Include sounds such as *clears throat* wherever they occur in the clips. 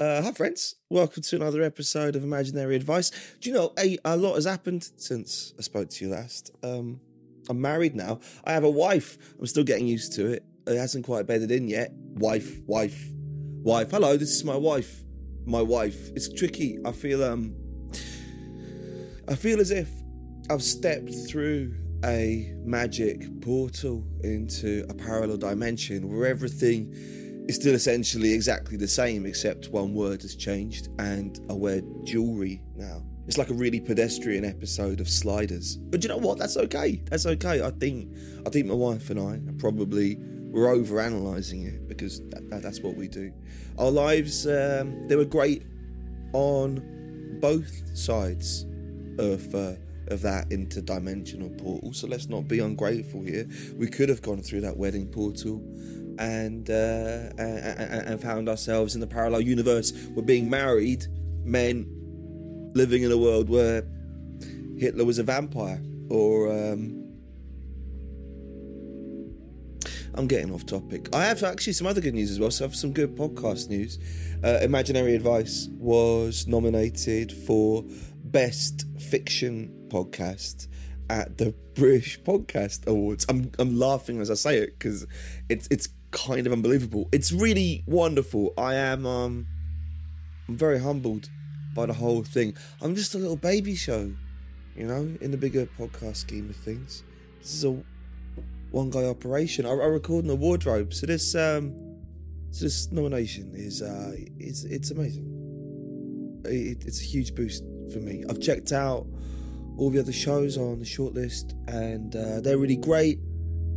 Uh, hi, friends. Welcome to another episode of Imaginary Advice. Do you know a, a lot has happened since I spoke to you last? Um, I'm married now. I have a wife. I'm still getting used to it. It hasn't quite bedded in yet. Wife, wife, wife. Hello, this is my wife. My wife. It's tricky. I feel um, I feel as if I've stepped through a magic portal into a parallel dimension where everything is still essentially exactly the same, except one word has changed, and I wear jewelry now. It's like a really pedestrian episode of Sliders. But you know what? That's okay. That's okay. I think I think my wife and I probably we're over analysing it because that, that, that's what we do. Our lives um, they were great on both sides of uh, of that interdimensional portal. So let's not be ungrateful here. We could have gone through that wedding portal and, uh, and, and found ourselves in the parallel universe. We're being married, men living in a world where Hitler was a vampire, or um, I'm getting off topic. I have actually some other good news as well. So I have some good podcast news. Uh, Imaginary Advice was nominated for Best Fiction Podcast at the British Podcast Awards. I'm I'm laughing as I say it because it's it's kind of unbelievable. It's really wonderful. I am um I'm very humbled by the whole thing. I'm just a little baby show, you know, in the bigger podcast scheme of things. This is a one guy operation. I, I record in a wardrobe, so this um so this nomination is uh it's it's amazing. It, it's a huge boost for me. I've checked out all the other shows are on the shortlist, and uh, they're really great.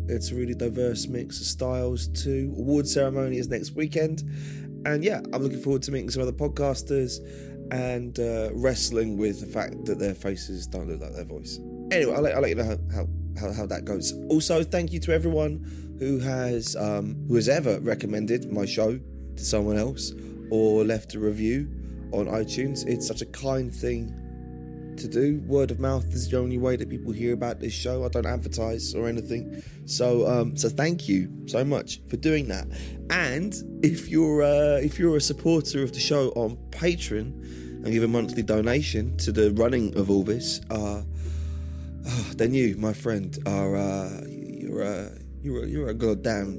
It's a really diverse mix of styles too. Award ceremony is next weekend, and yeah, I'm looking forward to meeting some other podcasters and uh, wrestling with the fact that their faces don't look like their voice. Anyway, I'll let, I'll let you know how, how, how, that goes. Also, thank you to everyone who has um, who has ever recommended my show to someone else or left a review on iTunes. It's such a kind thing to do. Word of mouth is the only way that people hear about this show. I don't advertise or anything. So um, so thank you so much for doing that. And if you're uh, if you're a supporter of the show on Patreon and give a monthly donation to the running of all this, uh, oh, then you, my friend, are uh, you're a you're a, you're a goddamn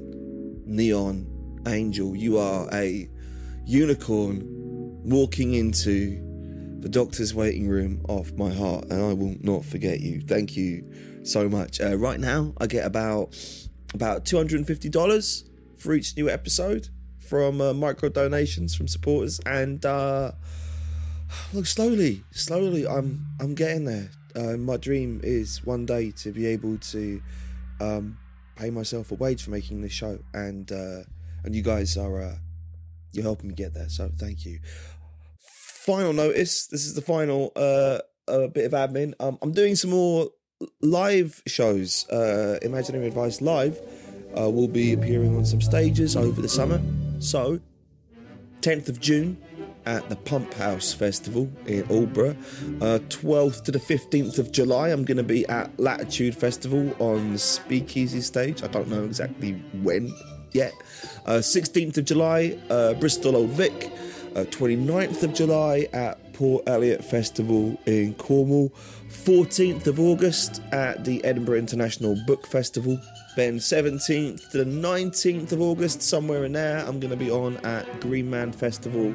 neon angel. You are a unicorn walking into the doctor's waiting room of my heart, and I will not forget you. Thank you so much. Uh, right now, I get about about two hundred and fifty dollars for each new episode from uh, micro donations from supporters, and uh, look slowly, slowly, I'm I'm getting there. Uh, my dream is one day to be able to um, pay myself a wage for making this show, and uh, and you guys are uh, you're helping me get there. So thank you final notice. This is the final uh, uh, bit of admin. Um, I'm doing some more live shows. Uh, Imaginary Advice Live uh, will be appearing on some stages over the summer. So, 10th of June at the Pump House Festival in Aldeburgh. Uh, 12th to the 15th of July, I'm going to be at Latitude Festival on Speakeasy stage. I don't know exactly when yet. Uh, 16th of July, uh, Bristol Old Vic uh, 29th of July at Port Eliot Festival in Cornwall, 14th of August at the Edinburgh International Book Festival, then 17th to the 19th of August, somewhere in there, I'm going to be on at Green Man Festival,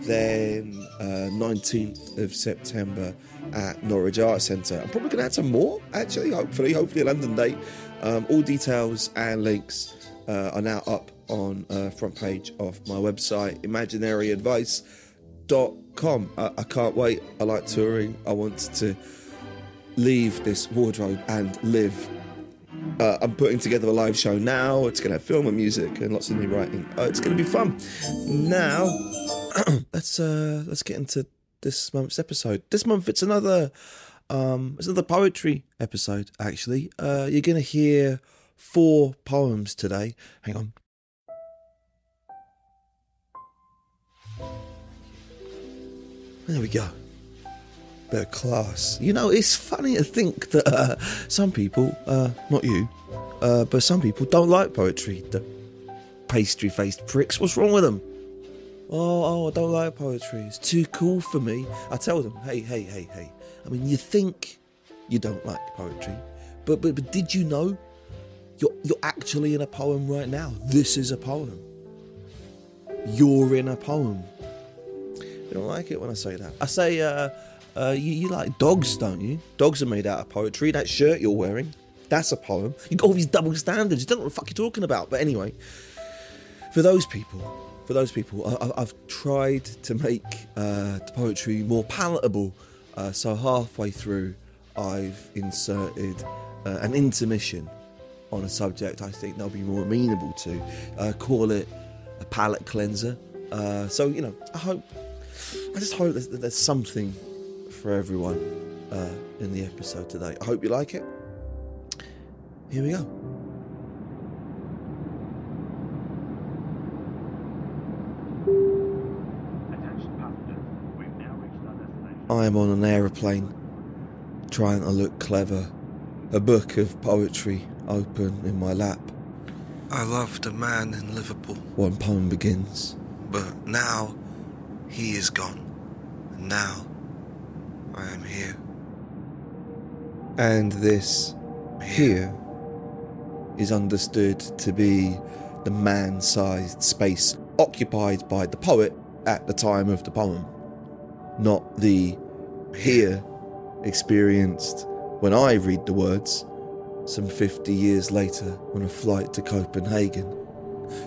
then uh, 19th of September at Norwich Arts Centre. I'm probably going to add some more, actually, hopefully, hopefully a London date. Um, all details and links uh, are now up on uh, front page of my website, imaginaryadvice.com. I, I can't wait. I like touring. I want to leave this wardrobe and live. Uh, I'm putting together a live show now. It's going to have film and music and lots of new writing. Uh, it's going to be fun. Now, *clears throat* let's uh, let's get into this month's episode. This month, it's another um, it's another poetry episode. Actually, uh, you're going to hear four poems today. Hang on. There we go. Bit of class. You know, it's funny to think that uh, some people, uh, not you, uh, but some people don't like poetry. The pastry faced pricks. What's wrong with them? Oh, oh, I don't like poetry. It's too cool for me. I tell them, hey, hey, hey, hey. I mean, you think you don't like poetry, but but, but did you know you're you're actually in a poem right now? This is a poem. You're in a poem. You don't like it when I say that. I say, uh, uh, you, you like dogs, don't you? Dogs are made out of poetry. That shirt you're wearing, that's a poem. You got all these double standards. You don't know what the fuck you're talking about. But anyway, for those people, for those people, I, have tried to make uh, poetry more palatable. Uh, so halfway through, I've inserted uh, an intermission on a subject I think they'll be more amenable to. Uh, call it a palate cleanser. Uh, so you know, I hope, I just hope that there's something for everyone uh, in the episode today. I hope you like it. Here we go. Attention, Pastor, we've now reached our. I am on an aeroplane, trying to look clever, a book of poetry open in my lap. I loved a man in Liverpool. One poem begins, but now he is gone, and now I am here. And this here is understood to be the man sized space occupied by the poet at the time of the poem not the here experienced when I read the words some 50 years later on a flight to Copenhagen.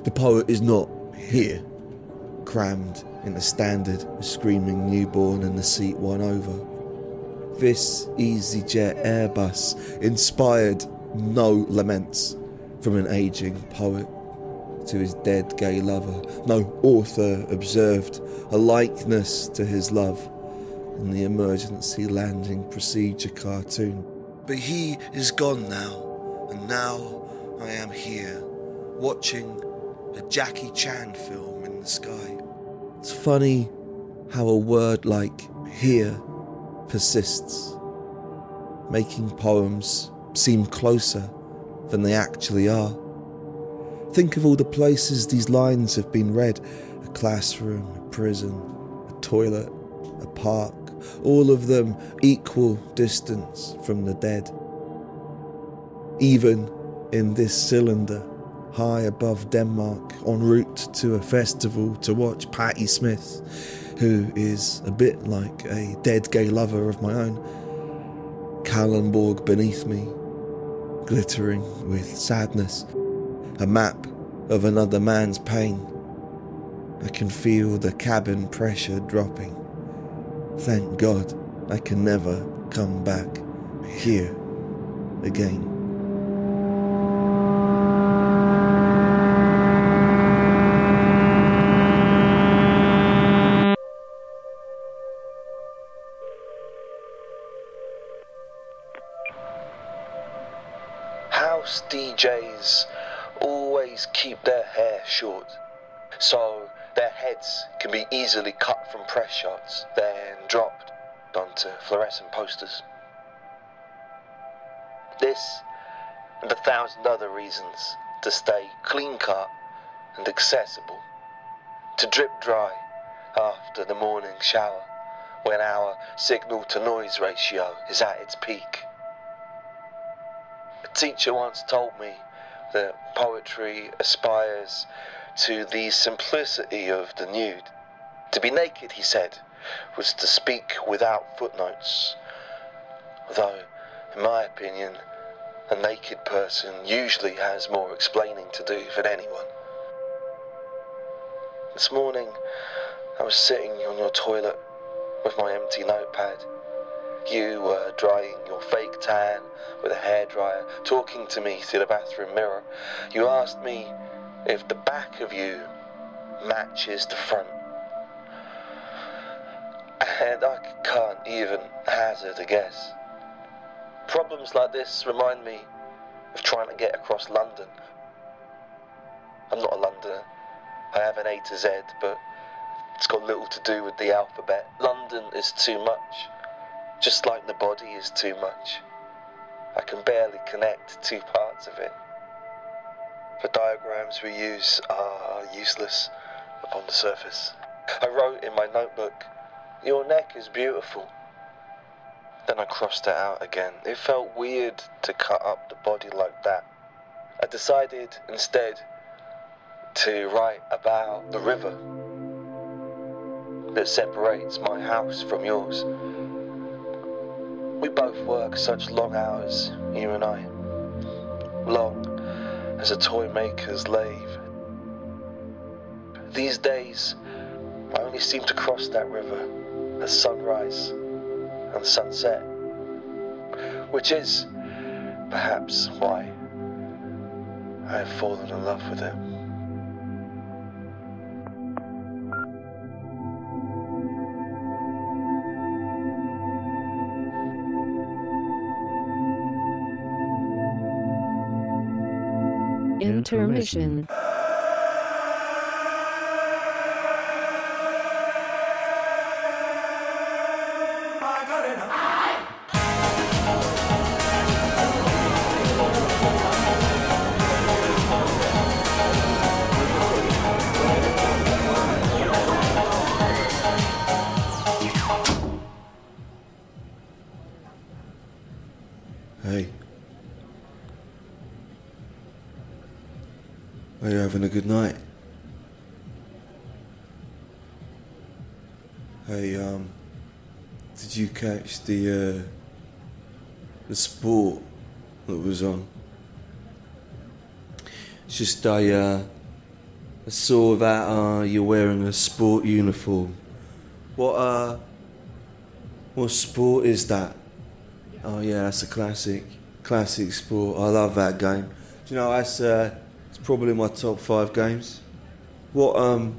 The poet is not here, crammed in a standard, a screaming newborn and the seat won over. This EasyJet Airbus inspired no laments from an aging poet to his dead gay lover. No author observed a likeness to his love in the emergency landing procedure cartoon. But he is gone now, and now I am here, watching a Jackie Chan film in the sky. It's funny how a word like here persists, making poems seem closer than they actually are. Think of all the places these lines have been read a classroom, a prison, a toilet, a park, all of them equal distance from the dead. Even in this cylinder, high above Denmark, en route to a festival to watch Patti Smith, who is a bit like a dead gay lover of my own. Kalundborg beneath me, glittering with sadness a map of another man's pain. I can feel the cabin pressure dropping. Thank God I can never come back here again. This and a thousand other reasons to stay clean cut and accessible, to drip dry after the morning shower when our signal to noise ratio is at its peak. A teacher once told me that poetry aspires to the simplicity of the nude. To be naked, he said, was to speak without footnotes. Though, in my opinion, a naked person usually has more explaining to do than anyone. This morning, I was sitting on your toilet with my empty notepad you were drying your fake tan with a hairdryer, talking to me through the bathroom mirror. You asked me if the back of you matches the front. And I can't even hazard a guess. Problems like this remind me of trying to get across London. I'm not a Londoner. I have an A to Z, but it's got little to do with the alphabet. London is too much. Just like the body is too much, I can barely connect two parts of it. The diagrams we use are useless upon the surface. I wrote in my notebook, Your neck is beautiful. Then I crossed it out again. It felt weird to cut up the body like that. I decided instead to write about the river that separates my house from yours. We both work such long hours, you and I. Long as a toy maker's lathe. These days, I only seem to cross that river at sunrise and sunset, which is perhaps why I have fallen in love with it. Intermission. Hey, um, did you catch the, uh, the sport that was on? It's just I, uh, I saw that, uh, you're wearing a sport uniform. What, uh, what sport is that? Oh yeah, that's a classic, classic sport. I love that game. Do you know that's uh, it's probably my top five games. What um,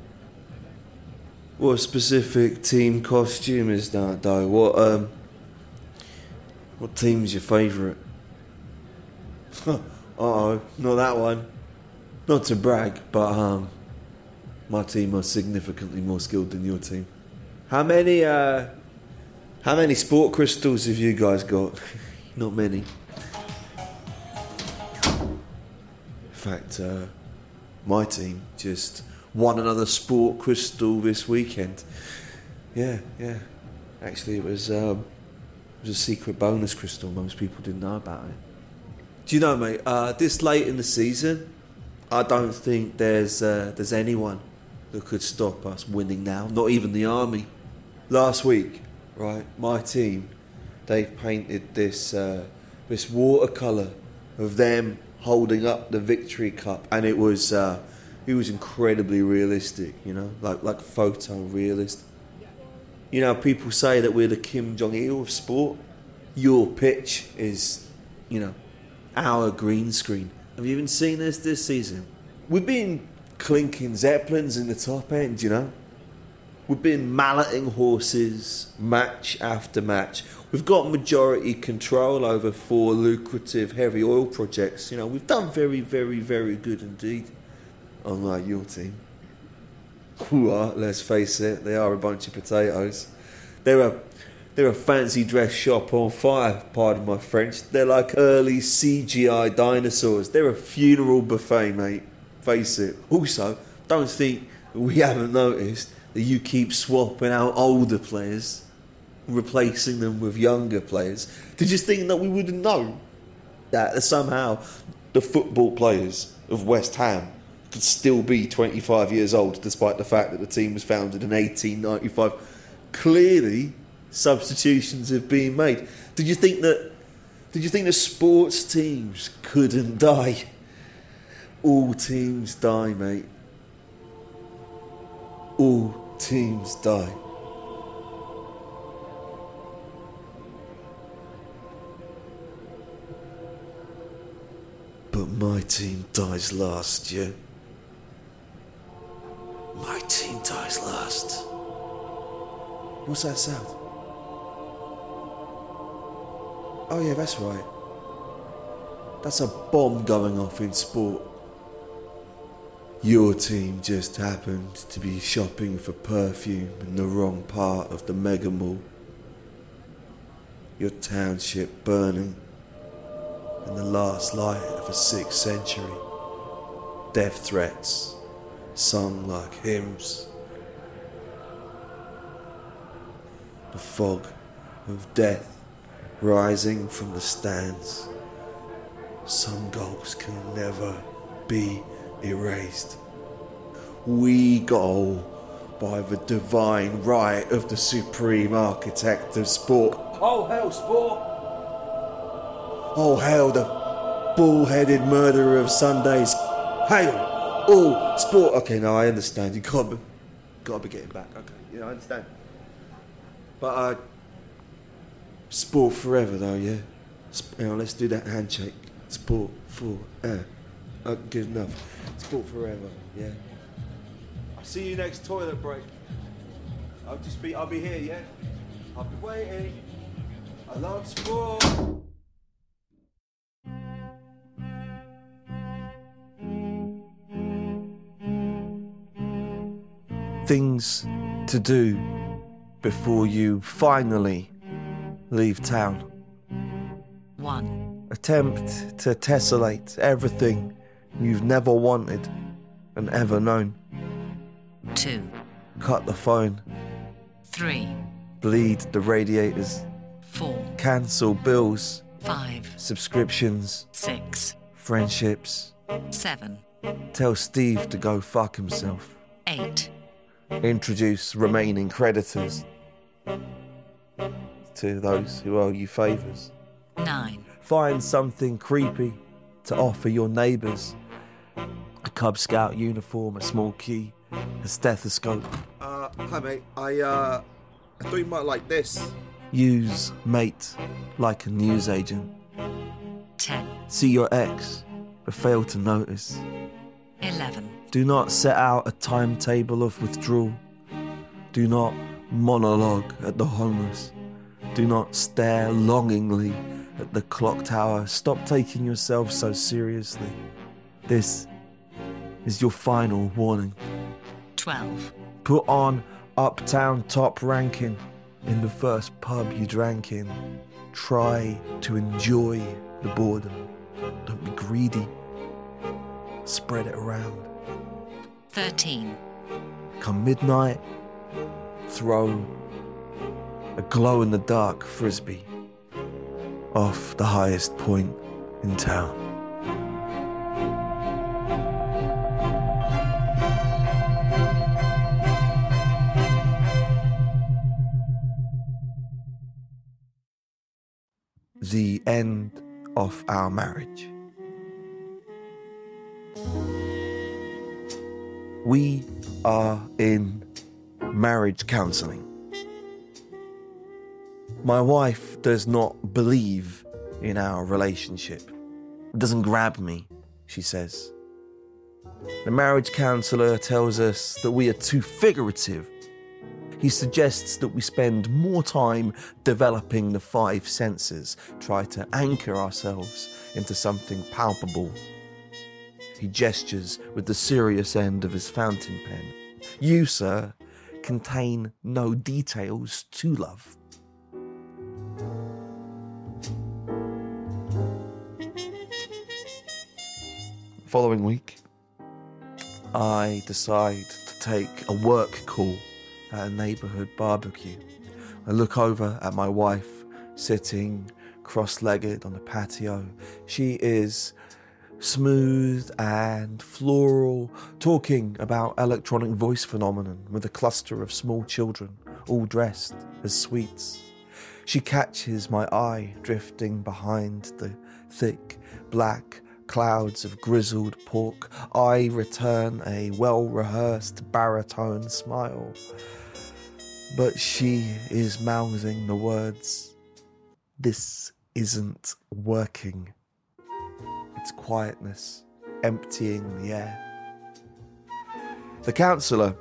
what specific team costume is that though? What um, what team's your favourite? *laughs* uh oh, not that one. Not to brag, but um, my team are significantly more skilled than your team. How many uh? How many sport crystals have you guys got? *laughs* Not many. In fact, uh, my team just won another sport crystal this weekend. Yeah, yeah. Actually, it was um, it was a secret bonus crystal. Most people didn't know about it. Do you know, mate? Uh, this late in the season, I don't think there's uh, there's anyone that could stop us winning now. Not even the army. Last week, right? My team, they painted this uh, this watercolor of them holding up the victory cup, and it was it was incredibly realistic. You know, like like photo realist. You know, people say that we're the Kim Jong Il of sport. Your pitch is, you know, our green screen. Have you even seen this this season? We've been clinking zeppelins in the top end. You know, We've been malleting horses match after match. We've got majority control over four lucrative heavy oil projects. You know, we've done very, very, very good indeed. Unlike your team. Who are, let's face it, they are a bunch of potatoes. They're a they're a fancy dress shop on fire, pardon my French. They're like early CGI dinosaurs. They're a funeral buffet, mate. Face it. Also, don't think we haven't noticed that you keep swapping out older players, replacing them with younger players. Did you think that we wouldn't know that somehow the football players of West Ham could still be 25 years old despite the fact that the team was founded in 1895? Clearly, substitutions have been made. Did you think that? Did you think the sports teams couldn't die? All teams die, mate all teams die. But my team dies last, yeah? What's that sound? Oh, yeah, that's right. That's a bomb going off in sport. Your team just happened to be shopping for perfume in the wrong part of the mega mall. Your township burning in the last light of a sixth century. Death threats sung like hymns. Fog of death rising from the stands. Some goals can never be erased. We go by the divine right of the supreme architect of sport. Oh, hell, sport! Oh, hell, the bull-headed murderer of Sundays. Hail! Oh, sport! Okay, now I understand. You gotta be, gotta be getting back. Okay, yeah, I understand. But, I sport forever, though, yeah? Sp- you know, let's do that handshake. Sport for, uh, uh, good enough. Sport forever, yeah? I'll see you next toilet break. I'll just be, I'll be here, yeah? I'll be waiting. I love sport. Things to do before you finally leave town. 1, Attempt to tessellate everything you've never wanted and ever known. 2, Cut the phone, 3, bleed the radiators, 4, cancel bills, 5, subscriptions, 6, friendships. 7, Tell Steve to go fuck himself. 8, Introduce remaining creditors to those who owe you favours. 9, Find something creepy to offer your neighbours. A Cub Scout uniform, a small key, a stethoscope. Uh, hi mate. I, uh, I thought you might like this. Use mate like a newsagent. 10, See your ex, but fail to notice. 11, Do not set out a timetable of withdrawal. Do not monologue at the homeless. Do not stare longingly at the clock tower. Stop taking yourself so seriously. This is your final warning. 12, Put on uptown top ranking in the first pub you drank in. Try to enjoy the boredom. Don't be greedy. Spread it around. 13, Come midnight, throw a glow in the dark frisbee off the highest point in town. The end of our marriage. We are in marriage counseling. My wife does not believe in our relationship. It doesn't grab me, she says. The marriage counselor tells us that we are too figurative. He suggests that we spend more time developing the five senses, try to anchor ourselves into something palpable. He gestures with the serious end of his fountain pen. You, sir, contain no details to love. Following week, I decide to take a work call at a neighbourhood barbecue. I look over at my wife sitting cross legged on the patio. She is smooth and floral, talking about electronic voice phenomenon with a cluster of small children, all dressed as sweets. She catches my eye drifting behind the thick black clouds of grizzled pork. I return a well rehearsed baritone smile. But she is mouthing the words, This isn't working. It's quietness, emptying the air. The counsellor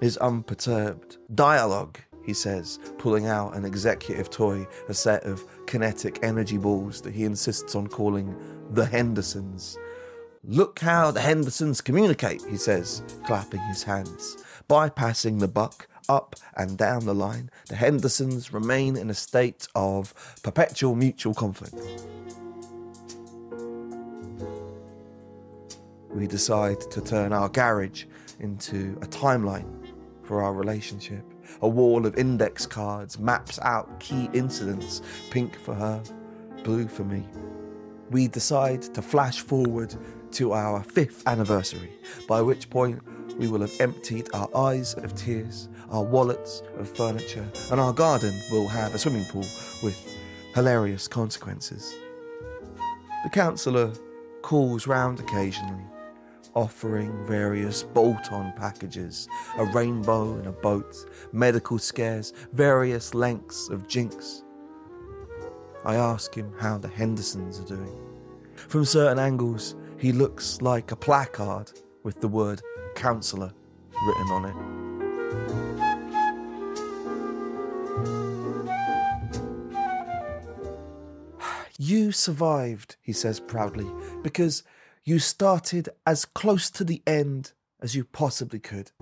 is unperturbed. Dialogue, he says, pulling out an executive toy, a set of kinetic energy balls that he insists on calling the Hendersons. Look how the Hendersons communicate, he says, clapping his hands. Bypassing the buck, up and down the line, the Hendersons remain in a state of perpetual mutual conflict. We decide to turn our garage into a timeline for our relationship. A wall of index cards maps out key incidents pink for her, blue for me. We decide to flash forward to our fifth anniversary, by which point we will have emptied our eyes of tears, our wallets of furniture, and our garden will have a swimming pool with hilarious consequences. The counsellor calls round occasionally, offering various bolt on packages a rainbow and a boat, medical scares, various lengths of jinx. I ask him how the Hendersons are doing. From certain angles, he looks like a placard with the word counsellor written on it. *sighs* You survived, he says proudly, because you started as close to the end as you possibly could.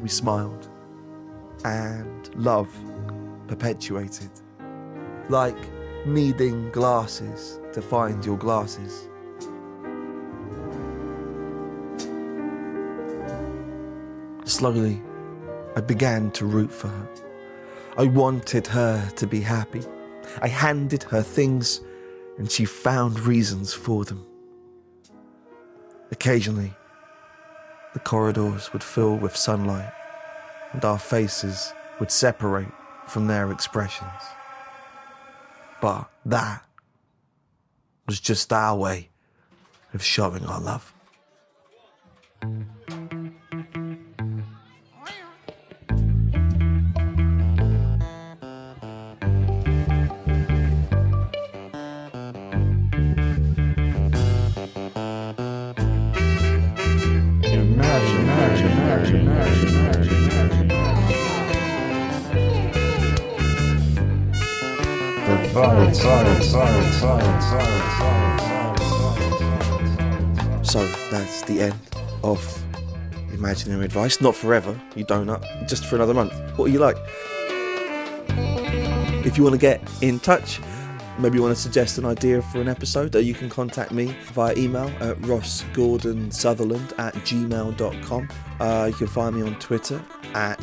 We smiled, and love perpetuated, like needing glasses to find your glasses. Slowly, I began to root for her. I wanted her to be happy. I handed her things, and she found reasons for them. Occasionally, the corridors would fill with sunlight, and our faces would separate from their expressions. But that was just our way of showing our love. That's the end of Imaginary Advice. Not forever, you donut, just for another month. What are you like? If you want to get in touch, maybe you want to suggest an idea for an episode, uh, you can contact me via email at rossgordonsutherland at gmail.com. Uh, you can find me on Twitter at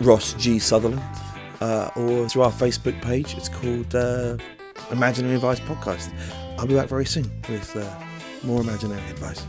rossgsutherland uh, or through our Facebook page. It's called uh, Imaginary Advice Podcast. I'll be back very soon with uh, more imaginary advice.